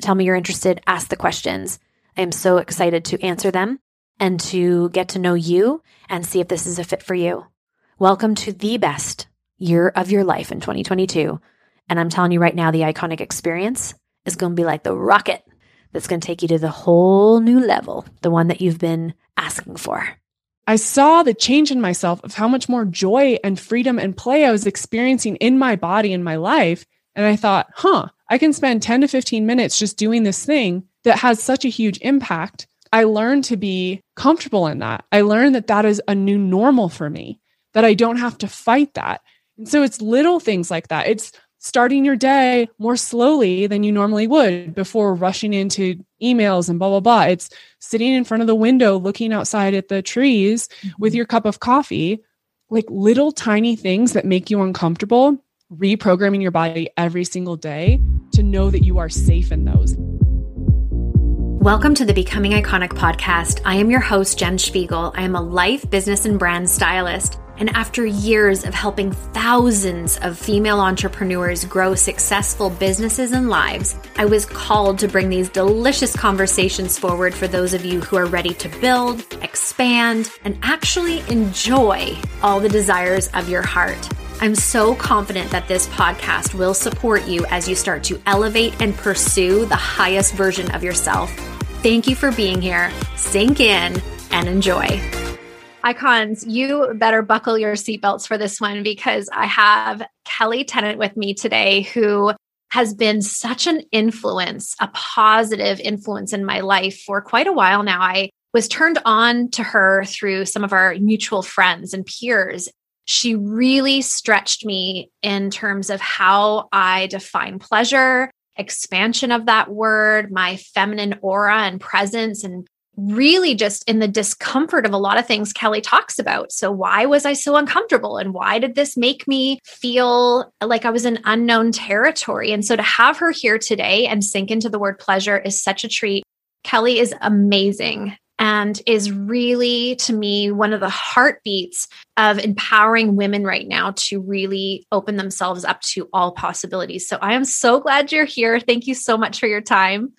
tell me you're interested, ask the questions. I am so excited to answer them and to get to know you and see if this is a fit for you. Welcome to the best year of your life in 2022. And I'm telling you right now, the iconic experience is going to be like the rocket that's going to take you to the whole new level, the one that you've been asking for. I saw the change in myself of how much more joy and freedom and play I was experiencing in my body and my life. And I thought, huh, I can spend 10 to 15 minutes just doing this thing that has such a huge impact. I learned to be comfortable in that. I learned that that is a new normal for me, that I don't have to fight that. And so it's little things like that. It's starting your day more slowly than you normally would before rushing into emails and blah, blah, blah. It's sitting in front of the window, looking outside at the trees mm-hmm. with your cup of coffee, like little tiny things that make you uncomfortable, reprogramming your body every single day to know that you are safe in those. Welcome to the Becoming Iconic podcast. I am your host, Jen Spiegel. I am a life, business, and brand stylist. And after years of helping thousands of female entrepreneurs grow successful businesses and lives, I was called to bring these delicious conversations forward for those of you who are ready to build, expand, and actually enjoy all the desires of your heart. I'm so confident that this podcast will support you as you start to elevate and pursue the highest version of yourself. Thank you for being here. Sink in and enjoy. Icons, you better buckle your seatbelts for this one because I have Kelly Tennant with me today who has been such an influence, a positive influence in my life for quite a while now. I was turned on to her through some of our mutual friends and peers. She really stretched me in terms of how I define pleasure, expansion of that word, my feminine aura and presence, and really just in the discomfort of a lot of things Kelly talks about. So, why was I so uncomfortable? And why did this make me feel like I was in unknown territory? And so, to have her here today and sink into the word pleasure is such a treat. Kelly is amazing and is really, to me, one of the heartbeats of empowering women right now to really open themselves up to all possibilities. So, I am so glad you're here. Thank you so much for your time.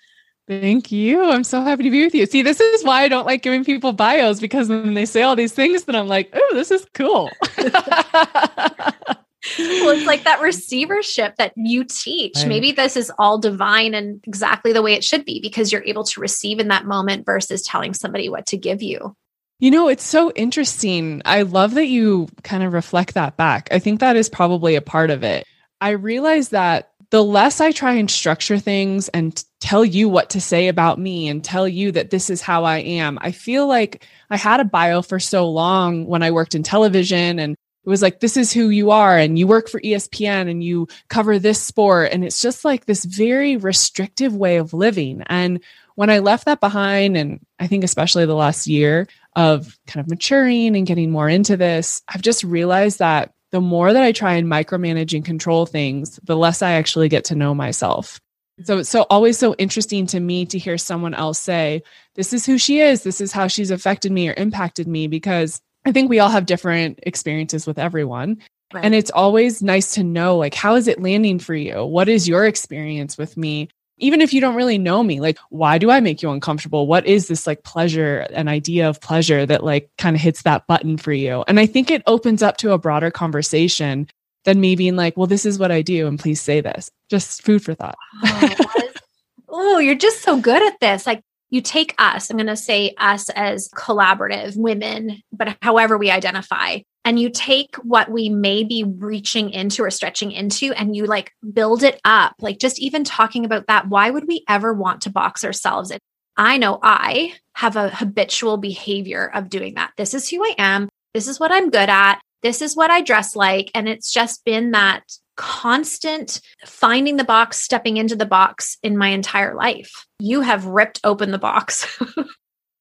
Thank you. I'm so happy to be with you. See, this is why I don't like giving people bios because when they say all these things, then I'm like, oh, this is cool. well, it's like that receivership that you teach. Right. Maybe this is all divine and exactly the way it should be because you're able to receive in that moment versus telling somebody what to give you. You know, it's so interesting. I love that you kind of reflect that back. I think that is probably a part of it. I realize that the less I try and structure things and tell you what to say about me and tell you that this is how I am, I feel like I had a bio for so long when I worked in television and it was like, this is who you are. And you work for ESPN and you cover this sport. And it's just like this very restrictive way of living. And when I left that behind, and I think especially the last year of kind of maturing and getting more into this, I've just realized that the more that I try and micromanage and control things, the less I actually get to know myself. So it's so always so interesting to me to hear someone else say, This is who she is. This is how she's affected me or impacted me, because I think we all have different experiences with everyone. Right. And it's always nice to know, like, how is it landing for you? What is your experience with me? even if you don't really know me, like, why do I make you uncomfortable? What is this like pleasure, an idea of pleasure that like kind of hits that button for you? And I think it opens up to a broader conversation than me being like, well, this is what I do. And please say this. Just food for thought. oh, you're just so good at this. Like, you take us, I'm going to say us as collaborative women, but however we identify, and you take what we may be reaching into or stretching into and you like build it up like just even talking about that why would we ever want to box ourselves i know i have a habitual behavior of doing that. This is who i am. This is what i'm good at. This is what i dress like. And it's just been that constant finding the box stepping into the box in my entire life you have ripped open the box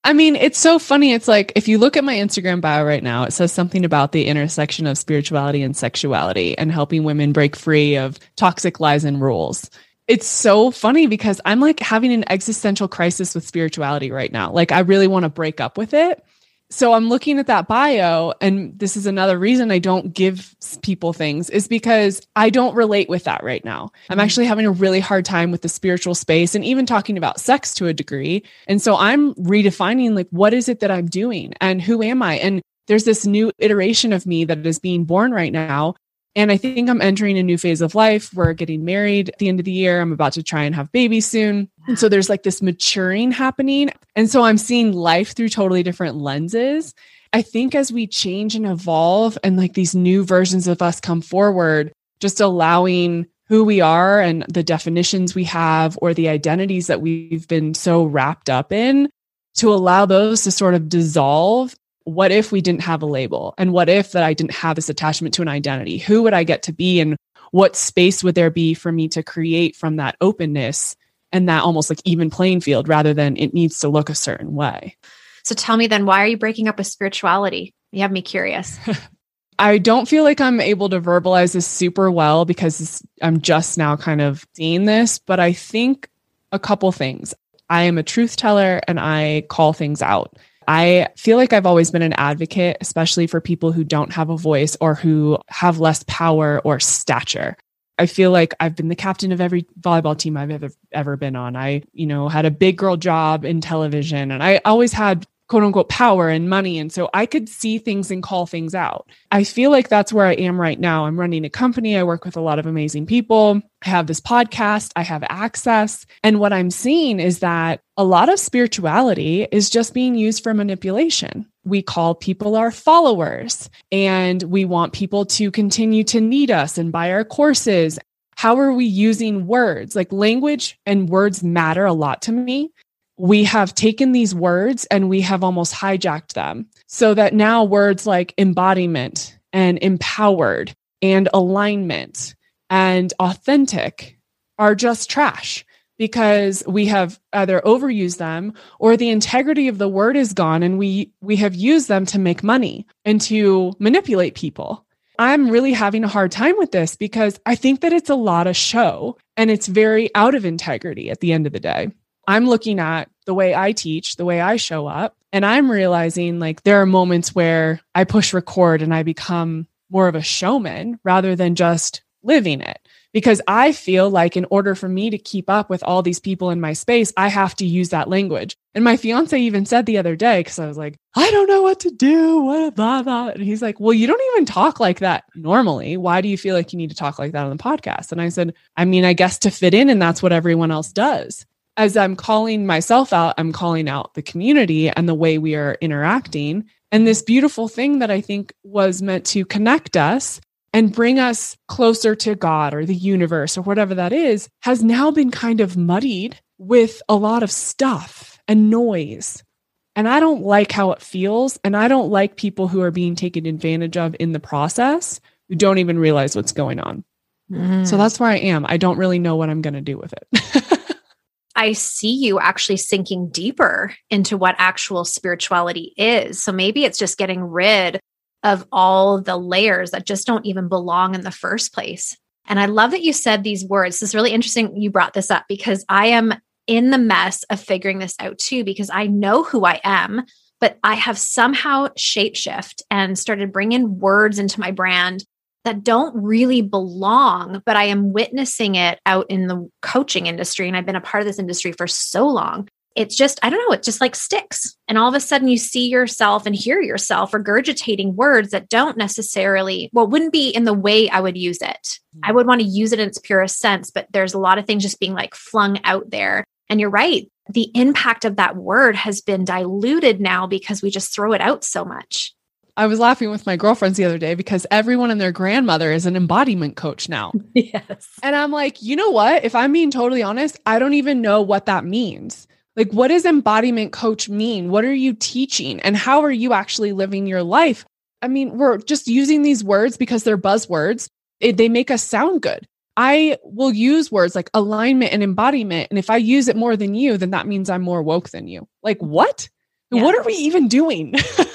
I mean, it's so funny. It's like if you look at my Instagram bio right now, it says something about the intersection of spirituality and sexuality and helping women break free of toxic lies and rules. It's so funny because I'm like having an existential crisis with spirituality right now. Like, I really want to break up with it so I'm looking at that bio, and this is another reason I don't give people things is because I don't relate with that right now. I'm mm-hmm. actually having a really hard time with the spiritual space and even talking about sex to a degree. And so I'm redefining like, what is it that I'm doing and who am I? And there's this new iteration of me that is being born right now and I think I'm entering a new phase of life. We're getting married at the end of the year. I'm about to try and have babies soon. And so there's like this maturing happening. And so I'm seeing life through totally different lenses. I think as we change and evolve and like these new versions of us come forward, just allowing who we are and the definitions we have or the identities that we've been so wrapped up in to allow those to sort of dissolve what if we didn't have a label? And what if that I didn't have this attachment to an identity? Who would I get to be? And what space would there be for me to create from that openness and that almost like even playing field rather than it needs to look a certain way? So tell me then, why are you breaking up with spirituality? You have me curious. I don't feel like I'm able to verbalize this super well because I'm just now kind of seeing this, but I think a couple things. I am a truth teller and I call things out. I feel like I've always been an advocate, especially for people who don't have a voice or who have less power or stature. I feel like I've been the captain of every volleyball team I've ever ever been on. I, you know, had a big girl job in television and I always had quote unquote power and money. And so I could see things and call things out. I feel like that's where I am right now. I'm running a company. I work with a lot of amazing people. I have this podcast. I have access. And what I'm seeing is that a lot of spirituality is just being used for manipulation. We call people our followers and we want people to continue to need us and buy our courses. How are we using words? Like language and words matter a lot to me we have taken these words and we have almost hijacked them so that now words like embodiment and empowered and alignment and authentic are just trash because we have either overused them or the integrity of the word is gone and we we have used them to make money and to manipulate people. I'm really having a hard time with this because I think that it's a lot of show and it's very out of integrity at the end of the day. I'm looking at the way I teach, the way I show up, and I'm realizing like there are moments where I push record and I become more of a showman rather than just living it because I feel like in order for me to keep up with all these people in my space, I have to use that language. And my fiance even said the other day, because I was like, I don't know what to do, what blah blah. And he's like, Well, you don't even talk like that normally. Why do you feel like you need to talk like that on the podcast? And I said, I mean, I guess to fit in, and that's what everyone else does. As I'm calling myself out, I'm calling out the community and the way we are interacting. And this beautiful thing that I think was meant to connect us and bring us closer to God or the universe or whatever that is has now been kind of muddied with a lot of stuff and noise. And I don't like how it feels. And I don't like people who are being taken advantage of in the process who don't even realize what's going on. Mm. So that's where I am. I don't really know what I'm going to do with it. I see you actually sinking deeper into what actual spirituality is. So maybe it's just getting rid of all the layers that just don't even belong in the first place. And I love that you said these words. This is really interesting. You brought this up because I am in the mess of figuring this out too, because I know who I am, but I have somehow shapeshift and started bringing words into my brand that don't really belong, but I am witnessing it out in the coaching industry. And I've been a part of this industry for so long it's just, I don't know, it just like sticks. And all of a sudden you see yourself and hear yourself regurgitating words that don't necessarily, well, wouldn't be in the way I would use it. Mm-hmm. I would want to use it in its purest sense, but there's a lot of things just being like flung out there. And you're right. The impact of that word has been diluted now because we just throw it out so much. I was laughing with my girlfriends the other day because everyone and their grandmother is an embodiment coach now. Yes. And I'm like, you know what? If I'm being totally honest, I don't even know what that means. Like, what does embodiment coach mean? What are you teaching? And how are you actually living your life? I mean, we're just using these words because they're buzzwords. It, they make us sound good. I will use words like alignment and embodiment. And if I use it more than you, then that means I'm more woke than you. Like, what? Yeah. What are we even doing?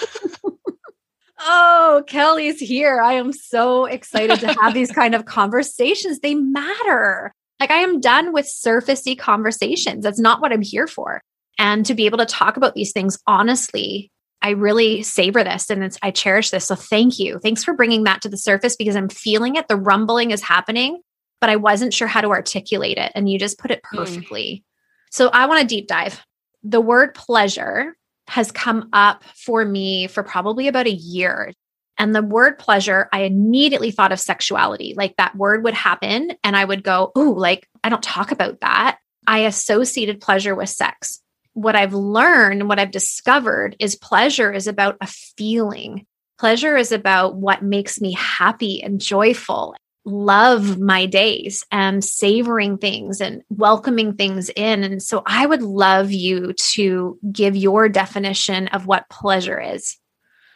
oh, Kelly's here. I am so excited to have these kind of conversations. They matter. Like I am done with surfacey conversations. That's not what I'm here for. And to be able to talk about these things honestly, I really savor this and I cherish this. So thank you. Thanks for bringing that to the surface because I'm feeling it. The rumbling is happening, but I wasn't sure how to articulate it. And you just put it hmm. perfectly. Mm. So I want to deep dive. The word pleasure has come up for me for probably about a year. And the word pleasure, I immediately thought of sexuality. Like that word would happen, and I would go, Oh, like I don't talk about that. I associated pleasure with sex. What I've learned, what I've discovered is pleasure is about a feeling. Pleasure is about what makes me happy and joyful, love my days and savoring things and welcoming things in. And so I would love you to give your definition of what pleasure is.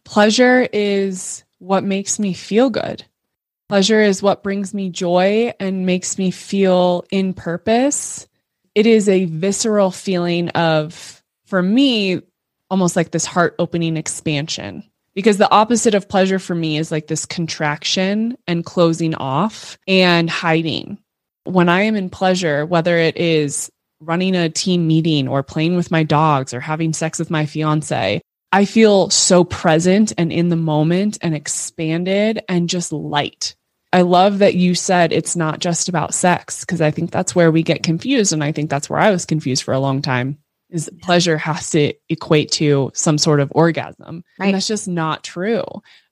Pleasure is what makes me feel good. Pleasure is what brings me joy and makes me feel in purpose. It is a visceral feeling of, for me, almost like this heart opening expansion. Because the opposite of pleasure for me is like this contraction and closing off and hiding. When I am in pleasure, whether it is running a team meeting or playing with my dogs or having sex with my fiance, I feel so present and in the moment and expanded and just light. I love that you said it's not just about sex because I think that's where we get confused. And I think that's where I was confused for a long time is pleasure has to equate to some sort of orgasm. Right. And that's just not true.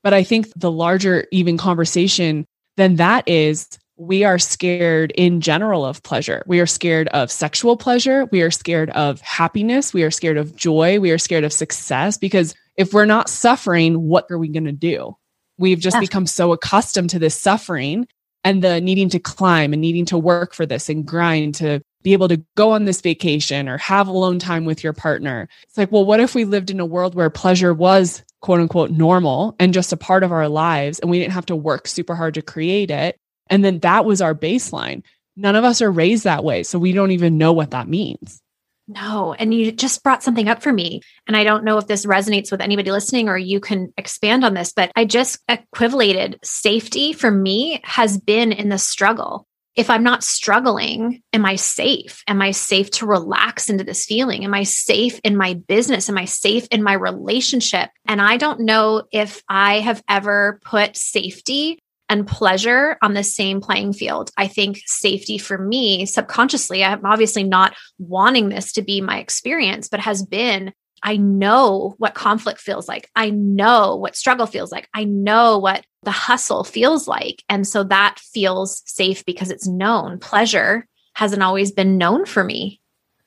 But I think the larger even conversation than that is we are scared in general of pleasure. We are scared of sexual pleasure. We are scared of happiness. We are scared of joy. We are scared of success because if we're not suffering, what are we going to do? We've just yeah. become so accustomed to this suffering and the needing to climb and needing to work for this and grind to be able to go on this vacation or have alone time with your partner. It's like, well, what if we lived in a world where pleasure was quote unquote normal and just a part of our lives and we didn't have to work super hard to create it? And then that was our baseline. none of us are raised that way. So we don't even know what that means. No. And you just brought something up for me. And I don't know if this resonates with anybody listening or you can expand on this, but I just equivalated safety for me has been in the struggle. If I'm not struggling, am I safe? Am I safe to relax into this feeling? Am I safe in my business? Am I safe in my relationship? And I don't know if I have ever put safety and pleasure on the same playing field. I think safety for me, subconsciously, I'm obviously not wanting this to be my experience, but has been I know what conflict feels like. I know what struggle feels like. I know what the hustle feels like. And so that feels safe because it's known. Pleasure hasn't always been known for me.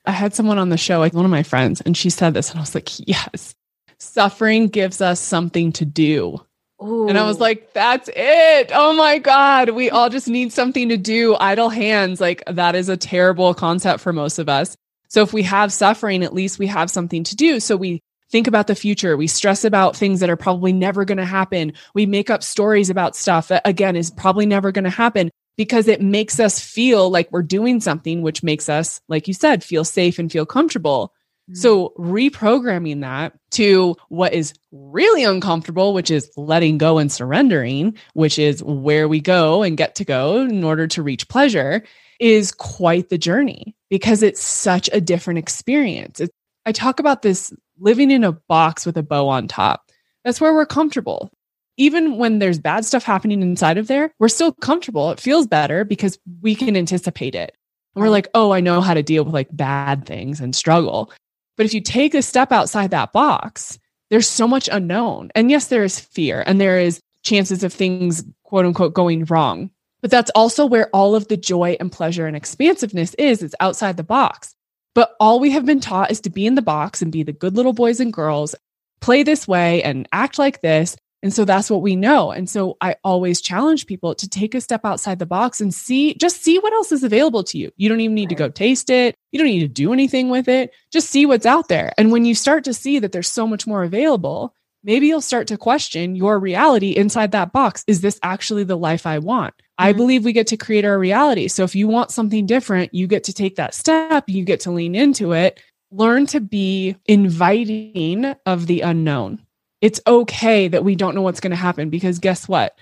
I had someone on the show, like one of my friends, and she said this, and I was like, yes, suffering gives us something to do. Ooh. And I was like, that's it. Oh my God. We all just need something to do. Idle hands. Like, that is a terrible concept for most of us. So, if we have suffering, at least we have something to do. So, we think about the future. We stress about things that are probably never going to happen. We make up stories about stuff that, again, is probably never going to happen because it makes us feel like we're doing something, which makes us, like you said, feel safe and feel comfortable. So reprogramming that to what is really uncomfortable, which is letting go and surrendering, which is where we go and get to go in order to reach pleasure, is quite the journey because it's such a different experience. It's, I talk about this living in a box with a bow on top. That's where we're comfortable. Even when there's bad stuff happening inside of there, we're still comfortable. It feels better because we can anticipate it. We're like, oh, I know how to deal with like bad things and struggle. But if you take a step outside that box, there's so much unknown. And yes, there is fear and there is chances of things, quote unquote, going wrong. But that's also where all of the joy and pleasure and expansiveness is. It's outside the box. But all we have been taught is to be in the box and be the good little boys and girls, play this way and act like this. And so that's what we know. And so I always challenge people to take a step outside the box and see, just see what else is available to you. You don't even need to go taste it. You don't need to do anything with it. Just see what's out there. And when you start to see that there's so much more available, maybe you'll start to question your reality inside that box. Is this actually the life I want? Mm-hmm. I believe we get to create our reality. So if you want something different, you get to take that step, you get to lean into it. Learn to be inviting of the unknown it's okay that we don't know what's going to happen because guess what?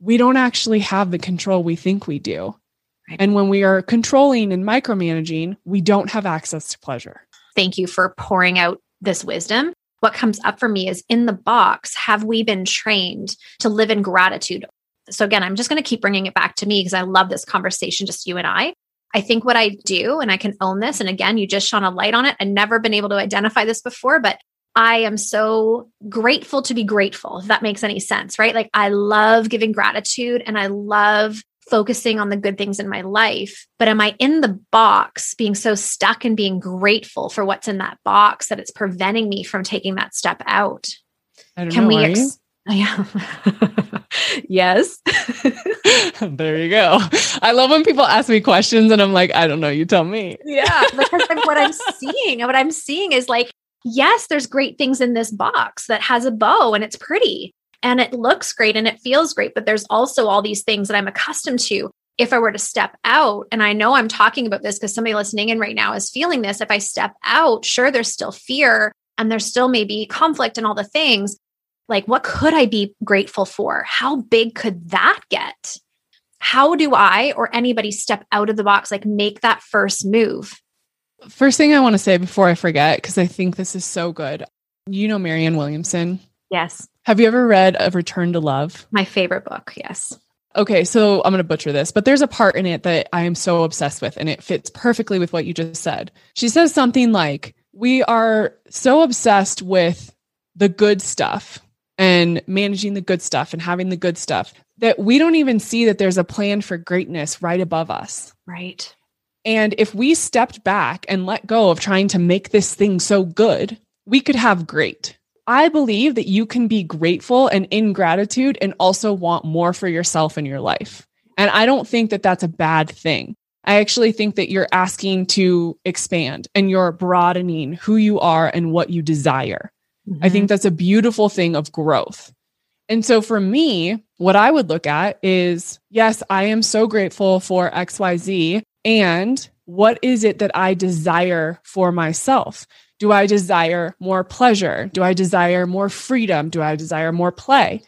We don't actually have the control we think we do. Right. And when we are controlling and micromanaging, we don't have access to pleasure. Thank you for pouring out this wisdom. What comes up for me is in the box, have we been trained to live in gratitude? So, again, I'm just going to keep bringing it back to me because I love this conversation, just you and I. I think what I do, and I can own this, and again, you just shone a light on it. I've never been able to identify this before, but I am so grateful to be grateful, if that makes any sense, right? Like I love giving gratitude and I love focusing on the good things in my life. But am I in the box being so stuck and being grateful for what's in that box that it's preventing me from taking that step out? I don't Can know, we ex- yeah. yes. there you go. I love when people ask me questions and I'm like, I don't know, you tell me. Yeah, because what I'm seeing, what I'm seeing is like yes, there's great things in this box that has a bow and it's pretty and it looks great and it feels great. But there's also all these things that I'm accustomed to. If I were to step out, and I know I'm talking about this because somebody listening in right now is feeling this. If I step out, sure, there's still fear and there's still maybe conflict and all the things. Like, what could I be grateful for? How big could that get? How do I or anybody step out of the box, like make that first move? First thing I want to say before I forget, because I think this is so good. You know Marianne Williamson? Yes. Have you ever read A Return to Love? My favorite book, yes. Okay, so I'm going to butcher this, but there's a part in it that I am so obsessed with, and it fits perfectly with what you just said. She says something like, We are so obsessed with the good stuff and managing the good stuff and having the good stuff that we don't even see that there's a plan for greatness right above us. Right. And if we stepped back and let go of trying to make this thing so good, we could have great. I believe that you can be grateful and in gratitude and also want more for yourself in your life. And I don't think that that's a bad thing. I actually think that you're asking to expand and you're broadening who you are and what you desire. Mm-hmm. I think mm-hmm. that's a beautiful thing of growth. And so for me, what I would look at is yes, I am so grateful for XYZ And what is it that I desire for myself? Do I desire more pleasure? Do I desire more freedom? Do I desire more play?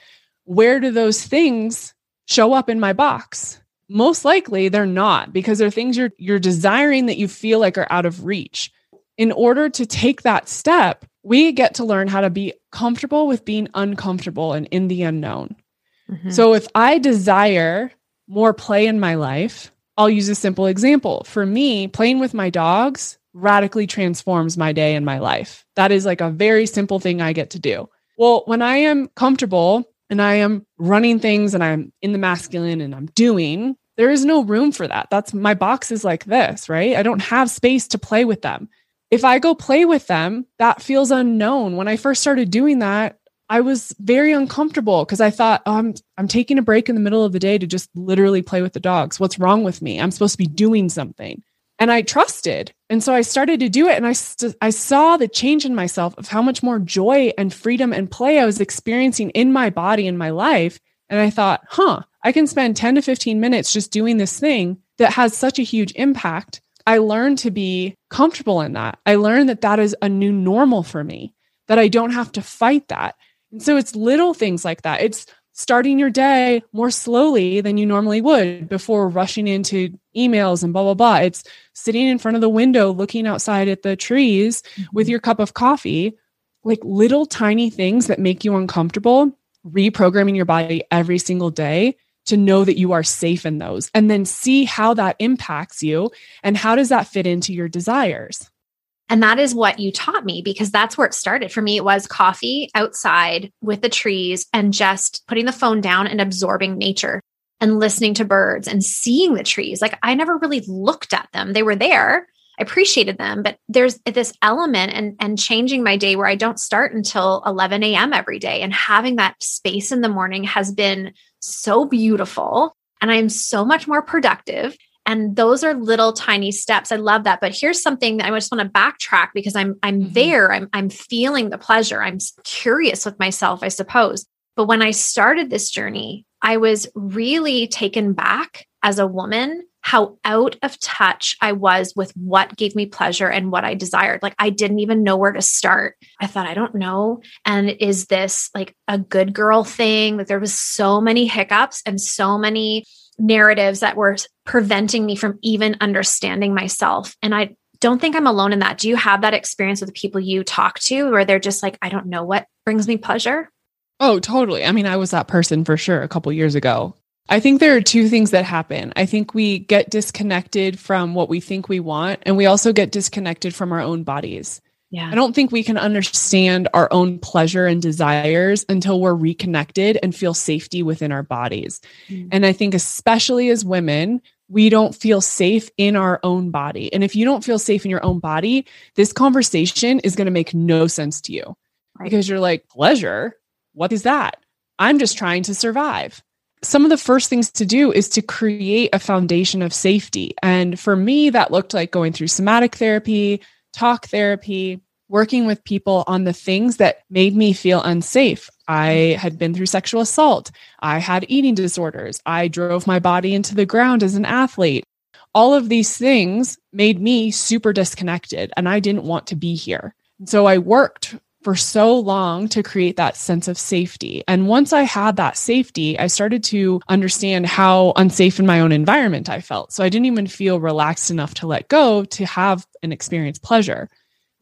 Where do those things show up in my box? Most likely they're not because they're things you're you're desiring that you feel like are out of reach. In order to take that step, we get to learn how to be comfortable with being uncomfortable and in the unknown. Mm-hmm. So if I desire more play in my life, I'll use a simple example. For me, playing with my dogs radically transforms my day and my life. That is like a very simple thing I get to do. Well, when I am comfortable and I am running things and I'm in the masculine and I'm doing, there is no room for that. That's my box is like this, right? I don't have space to play with them. If I go play with them, that feels unknown. When I first started doing that, I was very uncomfortable because I thought, oh, I'm I'm taking a break in the middle of the day to just literally play with the dogs. What's wrong with me? I'm supposed to be doing something. And I trusted. And so I started to do it and I st- I saw the change in myself of how much more joy and freedom and play I was experiencing in my body and my life. And I thought, "Huh, I can spend 10 to 15 minutes just doing this thing that has such a huge impact." I learned to be comfortable in that. I learned that that is a new normal for me, that I don't have to fight that and so it's little things like that. It's starting your day more slowly than you normally would before rushing into emails and blah, blah, blah. It's sitting in front of the window, looking outside at the trees mm-hmm. with your cup of coffee, like little tiny things that make you uncomfortable, reprogramming your body every single day to know that you are safe in those and then see how that impacts you and how does that fit into your desires. And that is what you taught me because that's where it started. For me, it was coffee outside with the trees and just putting the phone down and absorbing nature and listening to birds and seeing the trees. Like I never really looked at them. They were there. I appreciated them, but there's this element and and changing my day where I don't start until 11 a.m. every day. And having that space in the morning has been so beautiful. And I'm so much more productive. And those are little tiny steps. I love that. But here's something that I just want to backtrack because I'm I'm mm-hmm. there. I'm I'm feeling the pleasure. I'm curious with myself, I suppose. But when I started this journey, I was really taken back as a woman how out of touch I was with what gave me pleasure and what I desired. Like I didn't even know where to start. I thought, I don't know. And is this like a good girl thing? Like there was so many hiccups and so many narratives that were preventing me from even understanding myself. And I don't think I'm alone in that. Do you have that experience with the people you talk to where they're just like, I don't know what brings me pleasure? Oh, totally. I mean, I was that person for sure a couple years ago. I think there are two things that happen. I think we get disconnected from what we think we want, and we also get disconnected from our own bodies. Yeah. I don't think we can understand our own pleasure and desires until we're reconnected and feel safety within our bodies. Mm. And I think, especially as women, we don't feel safe in our own body. And if you don't feel safe in your own body, this conversation is going to make no sense to you right. because you're like, pleasure? What is that? I'm just trying to survive. Some of the first things to do is to create a foundation of safety. And for me, that looked like going through somatic therapy, talk therapy, working with people on the things that made me feel unsafe. I had been through sexual assault. I had eating disorders. I drove my body into the ground as an athlete. All of these things made me super disconnected and I didn't want to be here. So I worked for so long to create that sense of safety. And once I had that safety, I started to understand how unsafe in my own environment I felt. So I didn't even feel relaxed enough to let go to have an experience pleasure.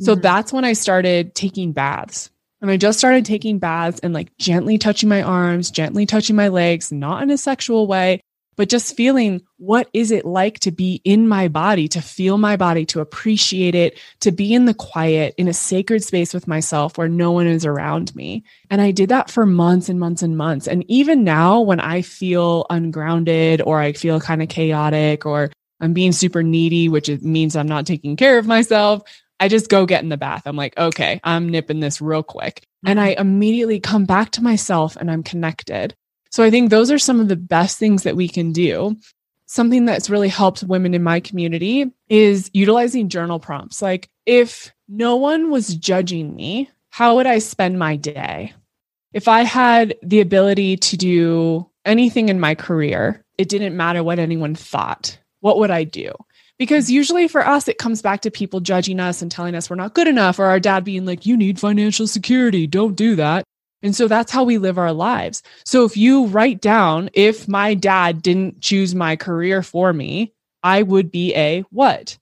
So mm-hmm. that's when I started taking baths. And I just started taking baths and like gently touching my arms, gently touching my legs, not in a sexual way, but just feeling what is it like to be in my body, to feel my body, to appreciate it, to be in the quiet, in a sacred space with myself where no one is around me. And I did that for months and months and months. And even now, when I feel ungrounded or I feel kind of chaotic or I'm being super needy, which means I'm not taking care of myself, I just go get in the bath. I'm like, okay, I'm nipping this real quick. And mm-hmm. I immediately come back to myself and I'm connected. So I think those are some of the best things that we can do. Something that's really helped women in my community is utilizing journal prompts. Like, if no one was judging me, how would I spend my day? If I had the ability to do anything in my career, it didn't matter what anyone thought. What would I do? Because usually for us, it comes back to people judging us and telling us we're not good enough, or our dad being like, you need financial security. Don't do that. And so that's how we live our lives. So if you write down, if my dad didn't choose my career for me, I would be a what?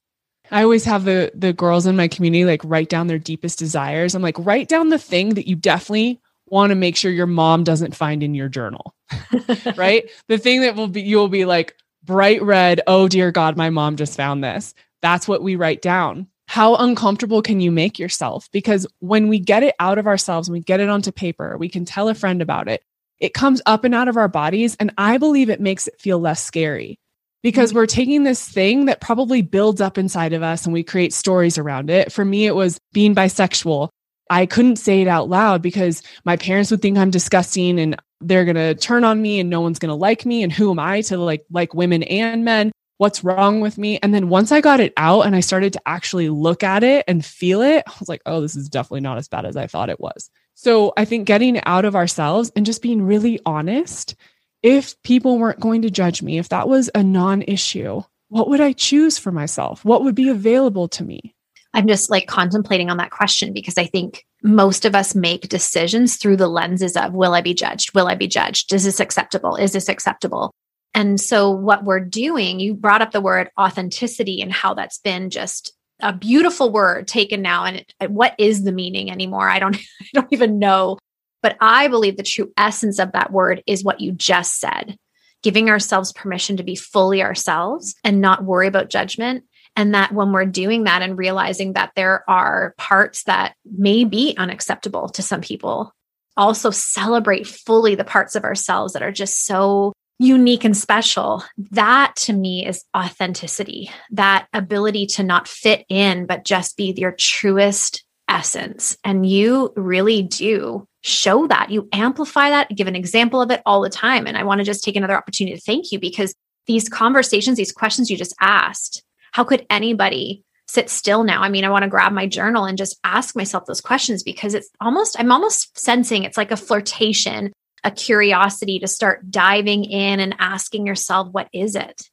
I always have the the girls in my community like write down their deepest desires. I'm like, write down the thing that you definitely want to make sure your mom doesn't find in your journal. right? The thing that will be you'll be like bright red, oh dear God, my mom just found this. That's what we write down. How uncomfortable can you make yourself? Because when we get it out of ourselves and we get it onto paper, we can tell a friend about it. It comes up and out of our bodies. And I believe it makes it feel less scary because mm-hmm. we're taking this thing that probably builds up inside of us and we create stories around it. For me, it was being bisexual. I couldn't say it out loud because my parents would think I'm disgusting and they're going to turn on me and no one's going to like me. And who am I to like, like women and men? What's wrong with me? And then once I got it out and I started to actually look at it and feel it, I was like, oh, this is definitely not as bad as I thought it was. So I think getting out of ourselves and just being really honest if people weren't going to judge me, if that was a non issue, what would I choose for myself? What would be available to me? I'm just like contemplating on that question because I think most of us make decisions through the lenses of will I be judged? Will I be judged? Is this acceptable? Is this acceptable? And so, what we're doing, you brought up the word authenticity and how that's been just a beautiful word taken now. And what is the meaning anymore? I don't, I don't even know but I believe the true essence of that word is what you just said giving ourselves permission to be fully ourselves and not worry about judgment. And that when we're doing that and realizing that there are parts that may be unacceptable to some people, also celebrate fully the parts of ourselves that are just so unique and special. That to me is authenticity, that ability to not fit in, but just be your truest essence. And you really do show that. You amplify that, give an example of it all the time. And I want to just take another opportunity to thank you because these conversations, these questions you just asked, how could anybody sit still now? I mean, I want to grab my journal and just ask myself those questions because it's almost, I'm almost sensing it's like a flirtation, a curiosity to start diving in and asking yourself, what is it?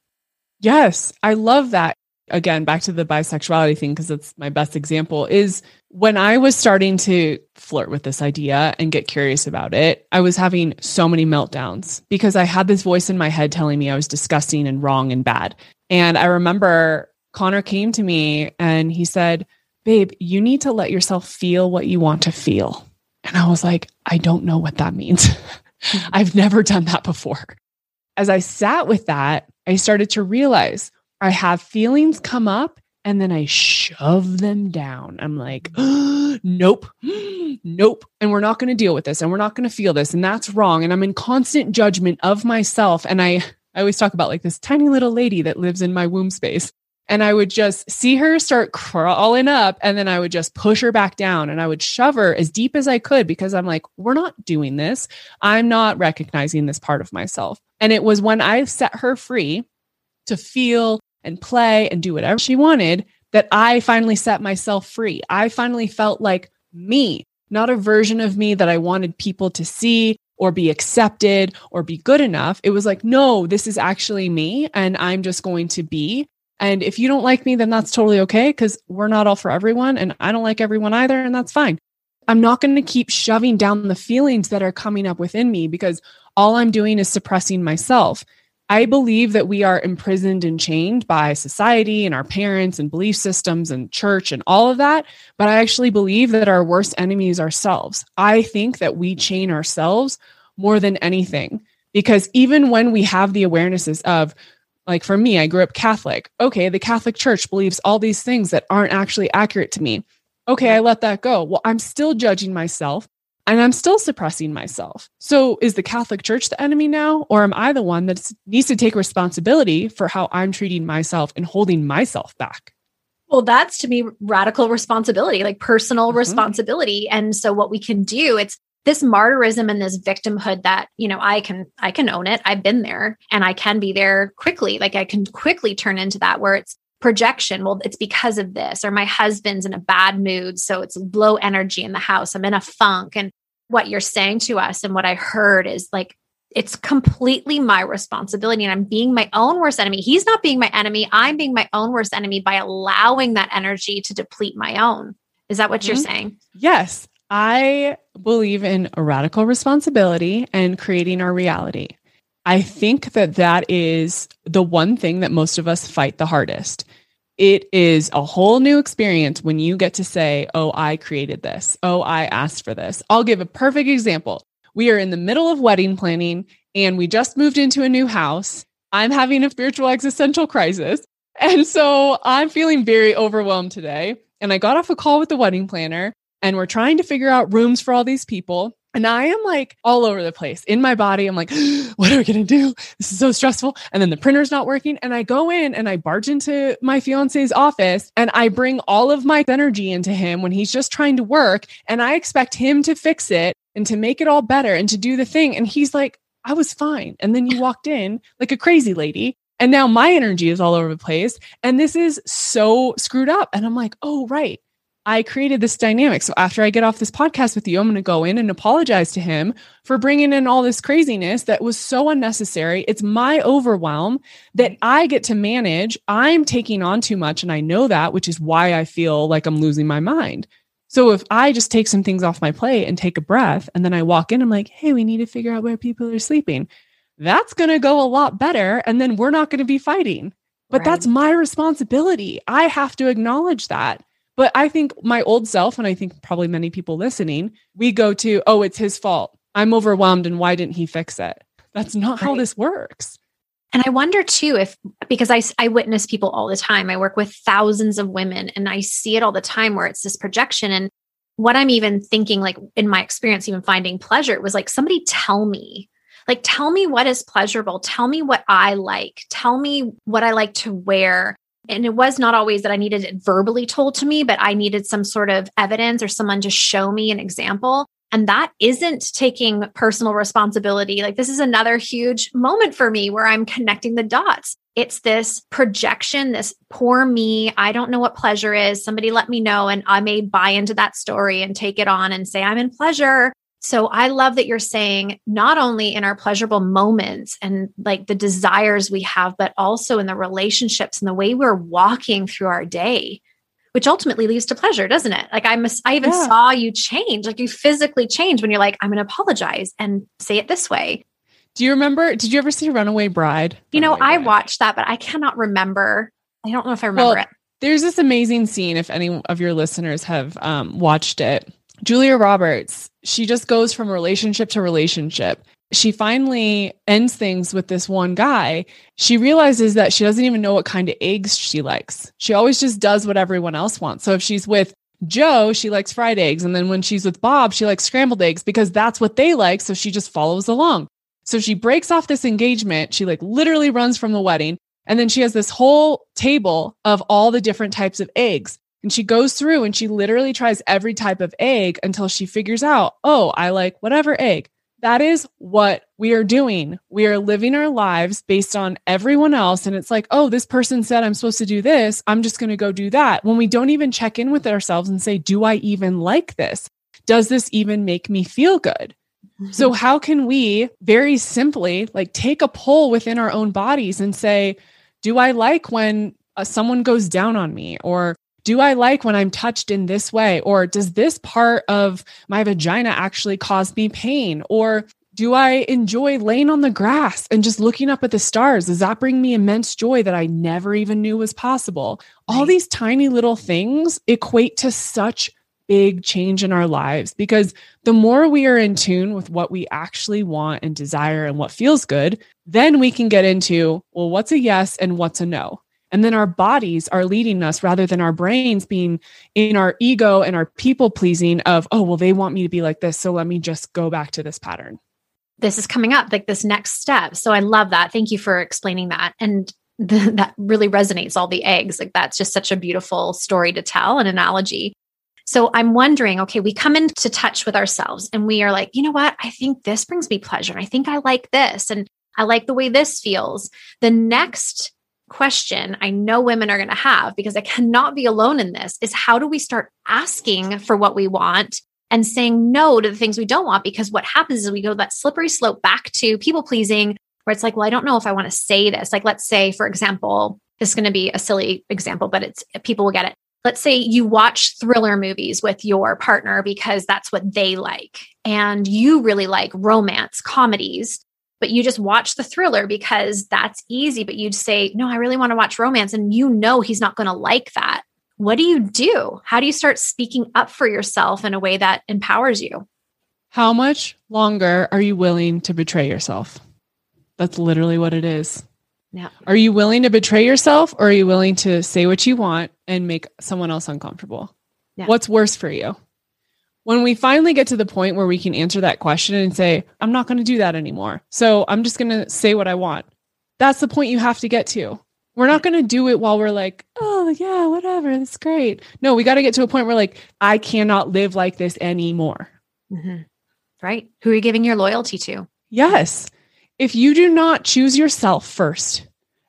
Yes, I love that. Again back to the bisexuality thing because it's my best example is when i was starting to flirt with this idea and get curious about it i was having so many meltdowns because i had this voice in my head telling me i was disgusting and wrong and bad. And i remember connor came to me and he said babe you need to let yourself feel what you want to feel and i was like i don't know what that means i've never done that before as i sat with that i started to realize I have feelings come up and then I shove them down. I'm like, oh, nope, nope. And we're not going to deal with this and we're not going to feel this. And that's wrong. And I'm in constant judgment of myself. And I, I always talk about like this tiny little lady that lives in my womb space. And I would just see her start crawling up and then I would just push her back down and I would shove her as deep as I could because I'm like, we're not doing this. I'm not recognizing this part of myself. And it was when I set her free to feel and play and do whatever she wanted that I finally set myself free. I finally felt like me, not a version of me that I wanted people to see or be accepted or be good enough. It was like, no, this is actually me and I'm just going to be. And if you don't like me, then that's totally okay because we're not all for everyone and I don't like everyone either. And that's fine. I'm not going to keep shoving down the feelings that are coming up within me because all I'm doing is suppressing myself. I believe that we are imprisoned and chained by society and our parents and belief systems and church and all of that. But I actually believe that our worst enemy is ourselves. I think that we chain ourselves more than anything because even when we have the awarenesses of, like for me, I grew up Catholic. Okay, the Catholic Church believes all these things that aren't actually accurate to me. Okay, I let that go. Well, I'm still judging myself and I'm still suppressing myself. So is the Catholic Church the enemy now? Or am I the one that needs to take responsibility for how I'm treating myself and holding myself back? Well, that's to me radical responsibility, like personal mm-hmm. responsibility. And so what we can do, it's this martyrism and this victimhood that, you know, I can I can own it. I've been there and I can be there quickly. Like I can quickly turn into that where it's projection. Well, it's because of this, or my husband's in a bad mood. So it's low energy in the house. I'm in a funk. And what you're saying to us and what I heard is like it's completely my responsibility and I'm being my own worst enemy. He's not being my enemy. I'm being my own worst enemy by allowing that energy to deplete my own. Is that what mm-hmm. you're saying? Yes. I believe in radical responsibility and creating our reality. I think that that is the one thing that most of us fight the hardest. It is a whole new experience when you get to say, Oh, I created this. Oh, I asked for this. I'll give a perfect example. We are in the middle of wedding planning and we just moved into a new house. I'm having a spiritual existential crisis. And so I'm feeling very overwhelmed today. And I got off a call with the wedding planner and we're trying to figure out rooms for all these people. And I am like all over the place in my body. I'm like, what are we going to do? This is so stressful. And then the printer's not working. And I go in and I barge into my fiance's office and I bring all of my energy into him when he's just trying to work. And I expect him to fix it and to make it all better and to do the thing. And he's like, I was fine. And then you walked in like a crazy lady. And now my energy is all over the place. And this is so screwed up. And I'm like, oh, right. I created this dynamic. So after I get off this podcast with you, I'm going to go in and apologize to him for bringing in all this craziness that was so unnecessary. It's my overwhelm that I get to manage. I'm taking on too much. And I know that, which is why I feel like I'm losing my mind. So if I just take some things off my plate and take a breath and then I walk in, I'm like, hey, we need to figure out where people are sleeping. That's going to go a lot better. And then we're not going to be fighting. But right. that's my responsibility. I have to acknowledge that. But I think my old self, and I think probably many people listening, we go to, oh, it's his fault. I'm overwhelmed. And why didn't he fix it? That's not right. how this works. And I wonder too if, because I, I witness people all the time, I work with thousands of women and I see it all the time where it's this projection. And what I'm even thinking, like in my experience, even finding pleasure, it was like, somebody tell me, like, tell me what is pleasurable. Tell me what I like. Tell me what I like to wear. And it was not always that I needed it verbally told to me, but I needed some sort of evidence or someone to show me an example. And that isn't taking personal responsibility. Like, this is another huge moment for me where I'm connecting the dots. It's this projection, this poor me. I don't know what pleasure is. Somebody let me know. And I may buy into that story and take it on and say, I'm in pleasure. So I love that you're saying not only in our pleasurable moments and like the desires we have, but also in the relationships and the way we're walking through our day which ultimately leads to pleasure, doesn't it? Like I must, I even yeah. saw you change, like you physically change when you're like, I'm going to apologize and say it this way. Do you remember? Did you ever see Runaway Bride? You know, Runaway I Bride. watched that, but I cannot remember. I don't know if I remember well, it. There's this amazing scene. If any of your listeners have um, watched it, Julia Roberts, she just goes from relationship to relationship she finally ends things with this one guy. She realizes that she doesn't even know what kind of eggs she likes. She always just does what everyone else wants. So if she's with Joe, she likes fried eggs. And then when she's with Bob, she likes scrambled eggs because that's what they like. So she just follows along. So she breaks off this engagement. She like literally runs from the wedding. And then she has this whole table of all the different types of eggs. And she goes through and she literally tries every type of egg until she figures out, oh, I like whatever egg. That is what we are doing. We are living our lives based on everyone else. And it's like, oh, this person said I'm supposed to do this. I'm just going to go do that. When we don't even check in with ourselves and say, do I even like this? Does this even make me feel good? Mm-hmm. So, how can we very simply like take a poll within our own bodies and say, do I like when uh, someone goes down on me? Or do I like when I'm touched in this way? Or does this part of my vagina actually cause me pain? Or do I enjoy laying on the grass and just looking up at the stars? Does that bring me immense joy that I never even knew was possible? All these tiny little things equate to such big change in our lives because the more we are in tune with what we actually want and desire and what feels good, then we can get into, well, what's a yes and what's a no? And then our bodies are leading us rather than our brains being in our ego and our people pleasing of, oh, well, they want me to be like this. So let me just go back to this pattern. This is coming up, like this next step. So I love that. Thank you for explaining that. And the, that really resonates all the eggs. Like that's just such a beautiful story to tell, an analogy. So I'm wondering, okay, we come into touch with ourselves and we are like, you know what? I think this brings me pleasure. I think I like this. And I like the way this feels. The next question I know women are going to have because I cannot be alone in this is how do we start asking for what we want and saying no to the things we don't want. Because what happens is we go that slippery slope back to people pleasing, where it's like, well, I don't know if I want to say this. Like, let's say, for example, this is going to be a silly example, but it's people will get it. Let's say you watch thriller movies with your partner because that's what they like, and you really like romance comedies but you just watch the thriller because that's easy. But you'd say, No, I really want to watch romance. And you know he's not going to like that what do you do? How do you start speaking up for yourself in a way that empowers you? How much longer are you willing to betray yourself? That's literally what it is. Yeah. Are you willing to betray yourself or are you willing to say what you want and make someone else uncomfortable? Yeah. What's worse for you? When we finally get to the point where we can answer that question and say, I'm not going to do that anymore. So I'm just going to say what I want. That's the point you have to get to. We're not going to do it while we're like, oh, yeah, whatever. That's great. No, we got to get to a point where, like, I cannot live like this anymore. Mm-hmm. Right. Who are you giving your loyalty to? Yes. If you do not choose yourself first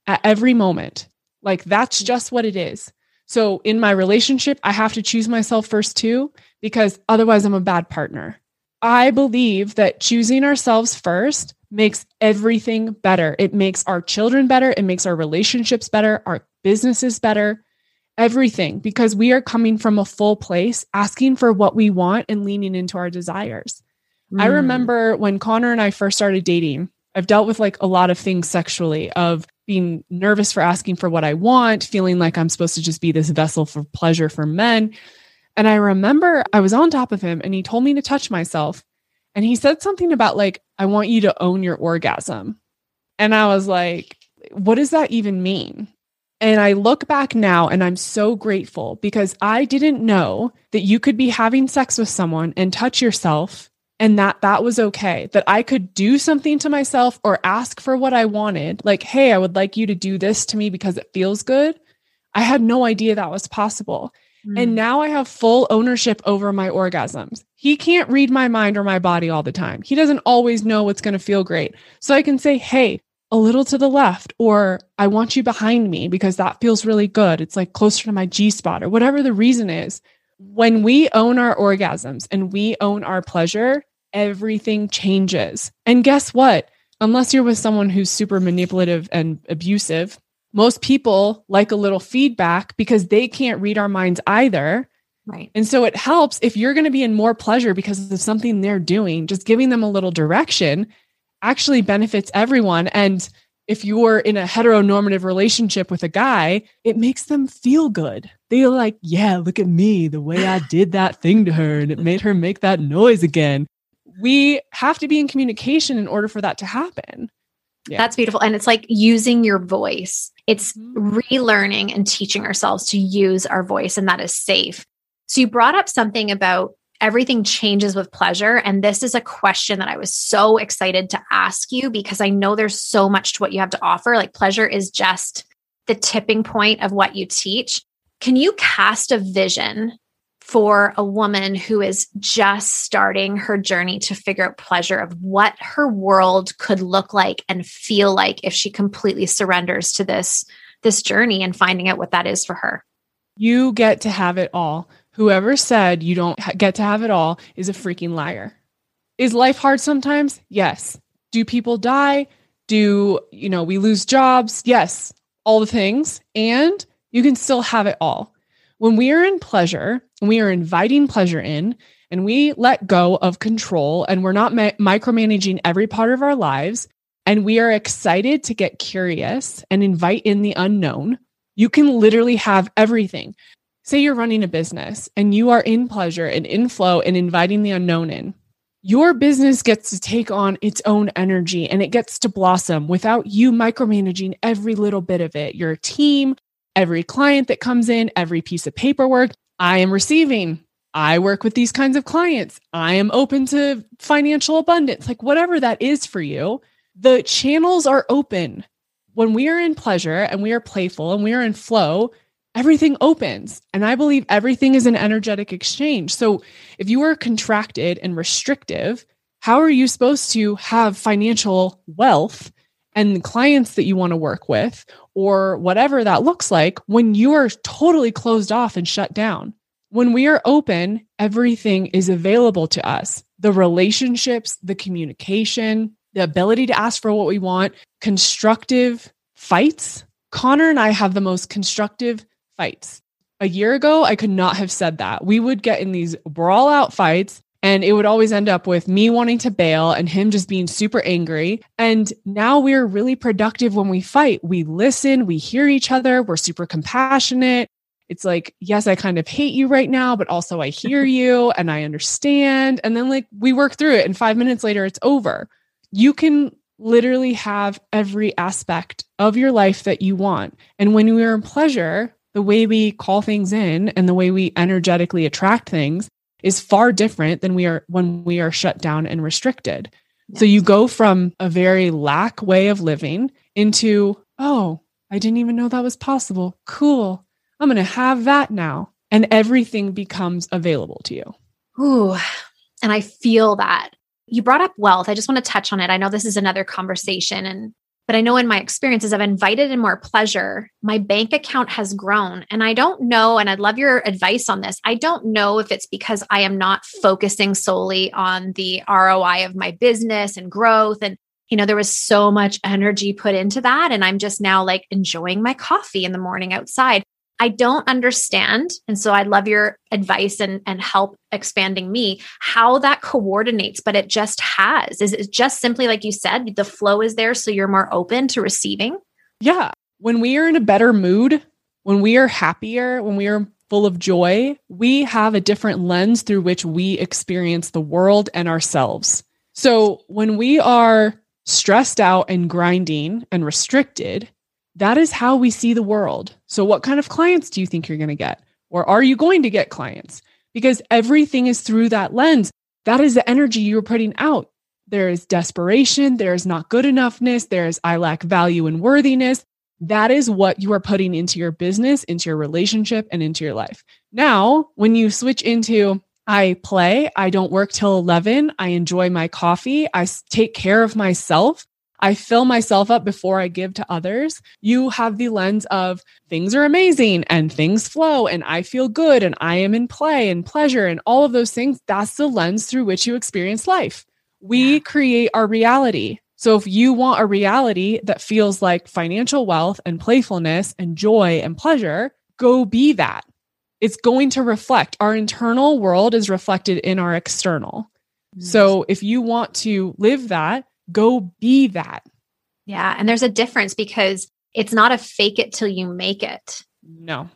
at every moment, like, that's just what it is. So in my relationship, I have to choose myself first too, because otherwise I'm a bad partner. I believe that choosing ourselves first makes everything better. It makes our children better. It makes our relationships better, our businesses better, everything, because we are coming from a full place, asking for what we want and leaning into our desires. Mm. I remember when Connor and I first started dating, I've dealt with like a lot of things sexually of being nervous for asking for what I want, feeling like I'm supposed to just be this vessel for pleasure for men. And I remember I was on top of him and he told me to touch myself. And he said something about like, I want you to own your orgasm. And I was like, what does that even mean? And I look back now and I'm so grateful because I didn't know that you could be having sex with someone and touch yourself and that that was okay. That I could do something to myself or ask for what I wanted. Like, hey, I would like you to do this to me because it feels good. I had no idea that was possible. And mm. now I have full ownership over my orgasms. He can't read my mind or my body all the time. He doesn't always know what's going to feel great. So I can say, hey, a little to the left, or I want you behind me because that feels really good. It's like closer to my G spot, or whatever the reason is. When we own our orgasms and we own our pleasure, everything changes. And guess what? Unless you're with someone who's super manipulative and abusive, most people like a little feedback because they can't read our minds either. Right. And so it helps if you're going to be in more pleasure because of something they're doing, just giving them a little direction actually benefits everyone. And if you're in a heteronormative relationship with a guy, it makes them feel good. They're like, yeah, look at me, the way I did that thing to her and it made her make that noise again. We have to be in communication in order for that to happen. Yeah. That's beautiful. And it's like using your voice. It's mm-hmm. relearning and teaching ourselves to use our voice, and that is safe. So, you brought up something about everything changes with pleasure. And this is a question that I was so excited to ask you because I know there's so much to what you have to offer. Like, pleasure is just the tipping point of what you teach. Can you cast a vision for a woman who is just starting her journey to figure out pleasure of what her world could look like and feel like if she completely surrenders to this this journey and finding out what that is for her. You get to have it all. Whoever said you don't get to have it all is a freaking liar. Is life hard sometimes? Yes. Do people die? Do you know we lose jobs? Yes. All the things. And you can still have it all when we are in pleasure, we are inviting pleasure in, and we let go of control and we're not ma- micromanaging every part of our lives, and we are excited to get curious and invite in the unknown, you can literally have everything. Say you're running a business and you are in pleasure and in flow and inviting the unknown in. Your business gets to take on its own energy and it gets to blossom without you micromanaging every little bit of it. Your team, every client that comes in, every piece of paperwork I am receiving. I work with these kinds of clients. I am open to financial abundance, like whatever that is for you. The channels are open. When we are in pleasure and we are playful and we are in flow, everything opens. And I believe everything is an energetic exchange. So if you are contracted and restrictive, how are you supposed to have financial wealth and clients that you want to work with or whatever that looks like when you are totally closed off and shut down. when we are open, everything is available to us the relationships, the communication, the ability to ask for what we want, constructive fights. Connor and I have the most constructive fights. A year ago, I could not have said that. We would get in these brawl out fights and it would always end up with me wanting to bail and him just being super angry. And now we're really productive when we fight. We listen, we hear each other, we're super compassionate. It's like, yes, I kind of hate you right now, but also I hear you and I understand. And then, like, we work through it, and five minutes later, it's over. You can literally have every aspect of your life that you want. And when we are in pleasure, the way we call things in and the way we energetically attract things is far different than we are when we are shut down and restricted. Yes. So you go from a very lack way of living into, oh, I didn't even know that was possible. Cool. I'm going to have that now. And everything becomes available to you. Ooh, and I feel that. You brought up wealth. I just want to touch on it. I know this is another conversation and but I know in my experiences, I've invited in more pleasure. My bank account has grown. And I don't know, and I'd love your advice on this. I don't know if it's because I am not focusing solely on the ROI of my business and growth. And, you know, there was so much energy put into that. And I'm just now like enjoying my coffee in the morning outside. I don't understand. And so I'd love your advice and, and help expanding me how that coordinates, but it just has. Is it just simply like you said, the flow is there so you're more open to receiving? Yeah. When we are in a better mood, when we are happier, when we are full of joy, we have a different lens through which we experience the world and ourselves. So when we are stressed out and grinding and restricted, that is how we see the world. So, what kind of clients do you think you're going to get? Or are you going to get clients? Because everything is through that lens. That is the energy you're putting out. There is desperation, there is not good enoughness, there is I lack value and worthiness. That is what you are putting into your business, into your relationship, and into your life. Now, when you switch into I play, I don't work till 11, I enjoy my coffee, I take care of myself, I fill myself up before I give to others. You have the lens of things are amazing and things flow and I feel good and I am in play and pleasure and all of those things. That's the lens through which you experience life. We yeah. create our reality. So if you want a reality that feels like financial wealth and playfulness and joy and pleasure, go be that. It's going to reflect our internal world is reflected in our external. So if you want to live that, go be that. Yeah. And there's a difference because it's not a fake it till you make it. No.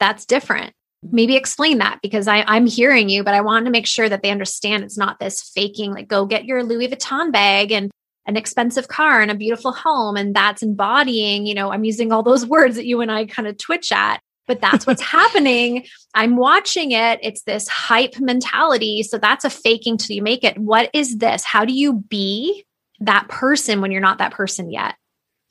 That's different. Maybe explain that because I, I'm hearing you, but I want to make sure that they understand it's not this faking, like go get your Louis Vuitton bag and an expensive car and a beautiful home. And that's embodying, you know, I'm using all those words that you and I kind of twitch at, but that's what's happening. I'm watching it. It's this hype mentality. So that's a faking till you make it. What is this? How do you be that person when you're not that person yet.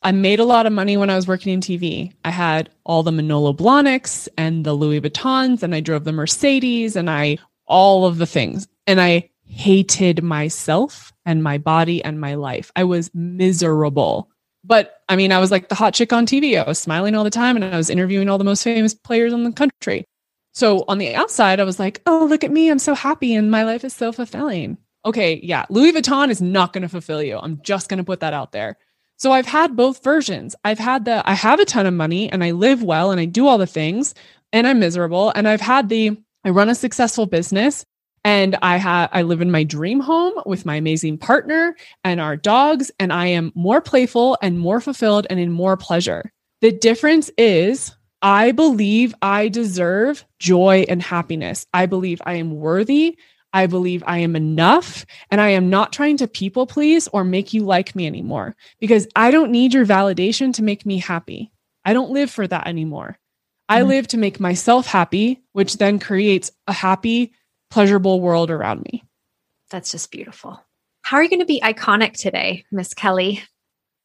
I made a lot of money when I was working in TV. I had all the Manolo Blahniks and the Louis Vuittons, and I drove the Mercedes and I all of the things. And I hated myself and my body and my life. I was miserable. But I mean, I was like the hot chick on TV. I was smiling all the time and I was interviewing all the most famous players in the country. So on the outside, I was like, oh, look at me. I'm so happy and my life is so fulfilling okay, yeah, Louis Vuitton is not going to fulfill you. I'm just going to put that out there. So I've had both versions. I've had the I have a ton of money and I live well and I do all the things and I'm miserable and I've had the I run a successful business and I have I live in my dream home with my amazing partner and our dogs and I am more playful and more fulfilled and in more pleasure. The difference is I believe I deserve joy and happiness. I believe I am worthy I believe I am enough and I am not trying to people please or make you like me anymore because I don't need your validation to make me happy. I don't live for that anymore. I mm-hmm. live to make myself happy, which then creates a happy, pleasurable world around me. That's just beautiful. How are you going to be iconic today, Miss Kelly?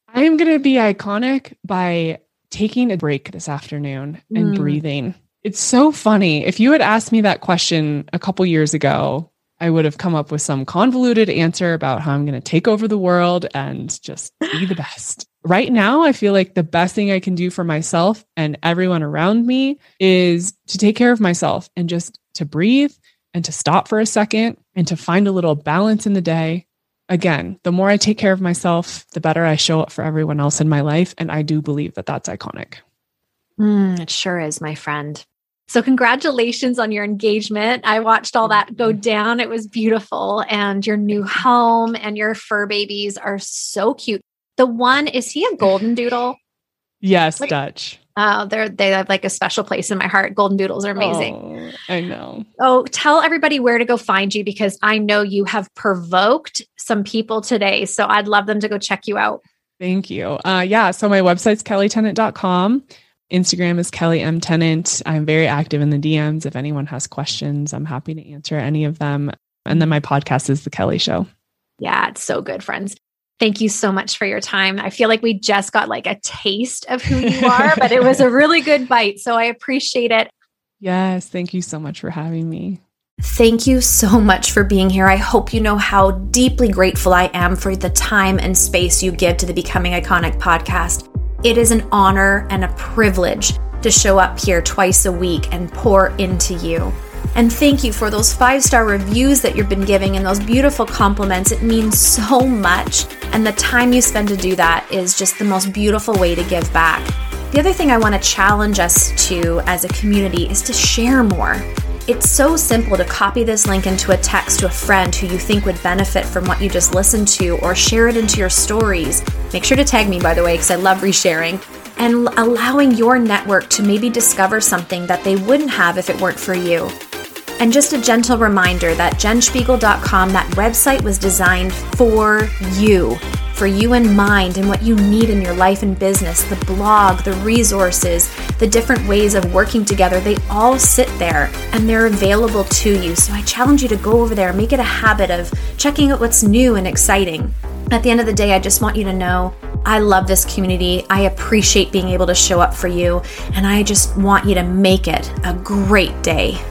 I am going to be iconic by taking a break this afternoon and mm. breathing. It's so funny. If you had asked me that question a couple years ago, I would have come up with some convoluted answer about how I'm going to take over the world and just be the best. Right now, I feel like the best thing I can do for myself and everyone around me is to take care of myself and just to breathe and to stop for a second and to find a little balance in the day. Again, the more I take care of myself, the better I show up for everyone else in my life. And I do believe that that's iconic. Mm, it sure is, my friend. So, congratulations on your engagement. I watched all that go down. It was beautiful. And your new home and your fur babies are so cute. The one, is he a golden doodle? Yes, what, Dutch. Oh, they're they have like a special place in my heart. Golden doodles are amazing. Oh, I know. Oh, tell everybody where to go find you because I know you have provoked some people today. So I'd love them to go check you out. Thank you. Uh, yeah. So my website's kellytennant.com. Instagram is Kelly M Tennant. I'm very active in the DMs. If anyone has questions, I'm happy to answer any of them. And then my podcast is The Kelly Show. Yeah, it's so good, friends. Thank you so much for your time. I feel like we just got like a taste of who you are, but it was a really good bite. So I appreciate it. Yes. Thank you so much for having me. Thank you so much for being here. I hope you know how deeply grateful I am for the time and space you give to the Becoming Iconic podcast. It is an honor and a privilege to show up here twice a week and pour into you. And thank you for those five star reviews that you've been giving and those beautiful compliments. It means so much. And the time you spend to do that is just the most beautiful way to give back. The other thing I want to challenge us to as a community is to share more. It's so simple to copy this link into a text to a friend who you think would benefit from what you just listened to or share it into your stories. Make sure to tag me, by the way, because I love resharing. And allowing your network to maybe discover something that they wouldn't have if it weren't for you. And just a gentle reminder that jenspiegel.com, that website was designed for you for you in mind and what you need in your life and business, the blog, the resources, the different ways of working together, they all sit there and they're available to you. So I challenge you to go over there, make it a habit of checking out what's new and exciting. At the end of the day, I just want you to know I love this community. I appreciate being able to show up for you, and I just want you to make it a great day.